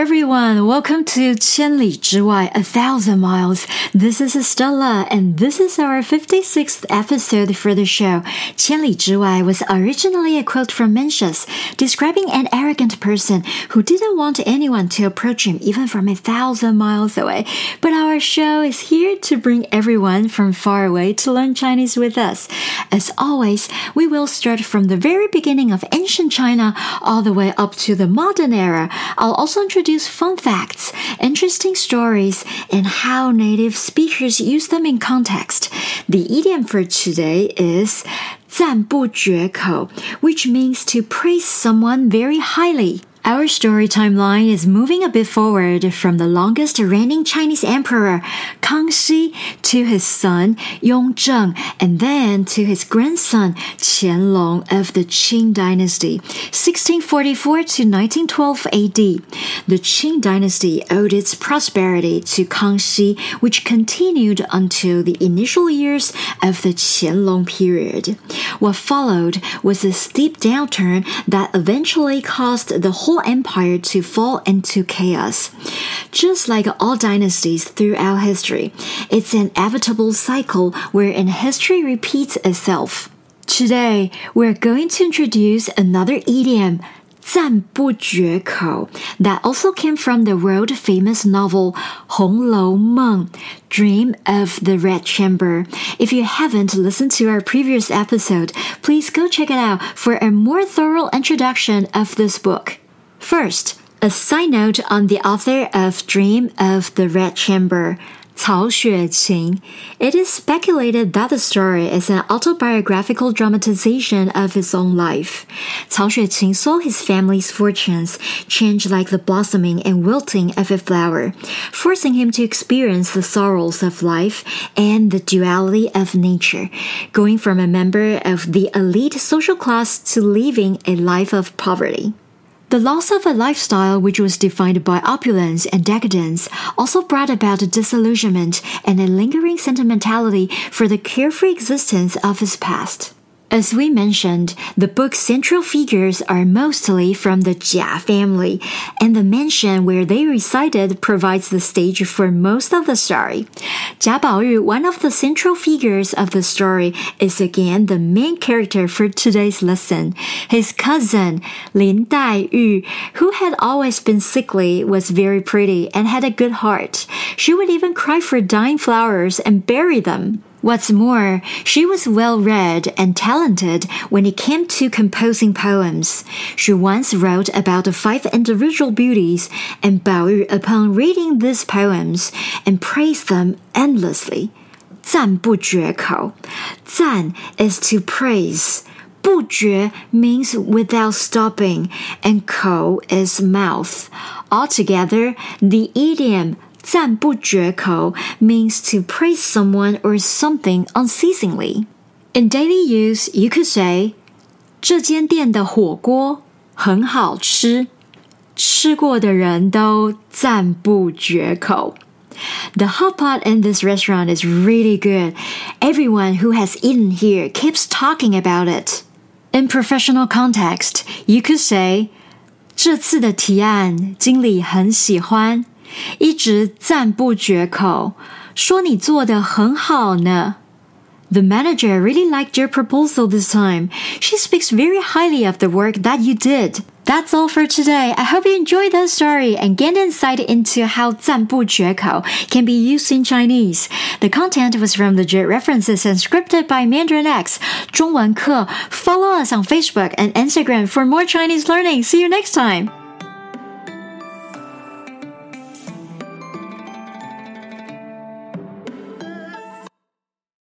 everyone, welcome to 千里之外, a thousand miles. This is Estella, and this is our 56th episode for the show. 千里之外was originally a quote from Mencius, describing an arrogant person who didn't want anyone to approach him even from a thousand miles away. But our show is here to bring everyone from far away to learn Chinese with us. As always, we will start from the very beginning of ancient China all the way up to the modern era. I'll also introduce introduce fun facts, interesting stories, and how native speakers use them in context. The idiom for today is 赞不绝口, which means to praise someone very highly. Our story timeline is moving a bit forward from the longest reigning Chinese emperor, Kangxi, to his son, Yongzheng, and then to his grandson, Qianlong of the Qing dynasty, 1644 to 1912 AD. The Qing dynasty owed its prosperity to Kangxi, which continued until the initial years of the Qianlong period. What followed was a steep downturn that eventually caused the whole empire to fall into chaos. Just like all dynasties throughout history, it's an inevitable cycle wherein history repeats itself. Today, we're going to introduce another idiom 赞不绝口 that also came from the world famous novel 红楼梦 Dream of the Red Chamber. If you haven't listened to our previous episode, please go check it out for a more thorough introduction of this book. First, a side note on the author of Dream of the Red Chamber, Cao Xueqin. It is speculated that the story is an autobiographical dramatization of his own life. Cao Xueqin saw his family's fortunes change like the blossoming and wilting of a flower, forcing him to experience the sorrows of life and the duality of nature, going from a member of the elite social class to living a life of poverty. The loss of a lifestyle which was defined by opulence and decadence also brought about a disillusionment and a lingering sentimentality for the carefree existence of his past. As we mentioned, the book's central figures are mostly from the Jia family, and the mansion where they resided provides the stage for most of the story. Jia Baoyu, one of the central figures of the story, is again the main character for today's lesson. His cousin, Lin Daiyu, who had always been sickly, was very pretty and had a good heart. She would even cry for dying flowers and bury them. What's more, she was well read and talented when it came to composing poems. She once wrote about the five individual beauties, and Bao Yu, upon reading these poems, and praised them endlessly. 赞不绝口. Zan is to praise. 不绝 means without stopping, and ko is mouth. Altogether, the idiom 赞不绝口 means to praise someone or something unceasingly. In daily use, you could say, 这间店的火锅很好吃，吃过的人都赞不绝口。The hot pot in this restaurant is really good. Everyone who has eaten here keeps talking about it. In professional context, you could say, 这次的提案经理很喜欢。 一直赞不绝口，说你做的很好呢。The manager really liked your proposal this time. She speaks very highly of the work that you did. That's all for today. I hope you enjoyed the story and gained insight into how 赞不绝口 can be used in Chinese. The content was from legit references and scripted by Mandarin X. 中文课 Follow us on Facebook and Instagram for more Chinese learning. See you next time.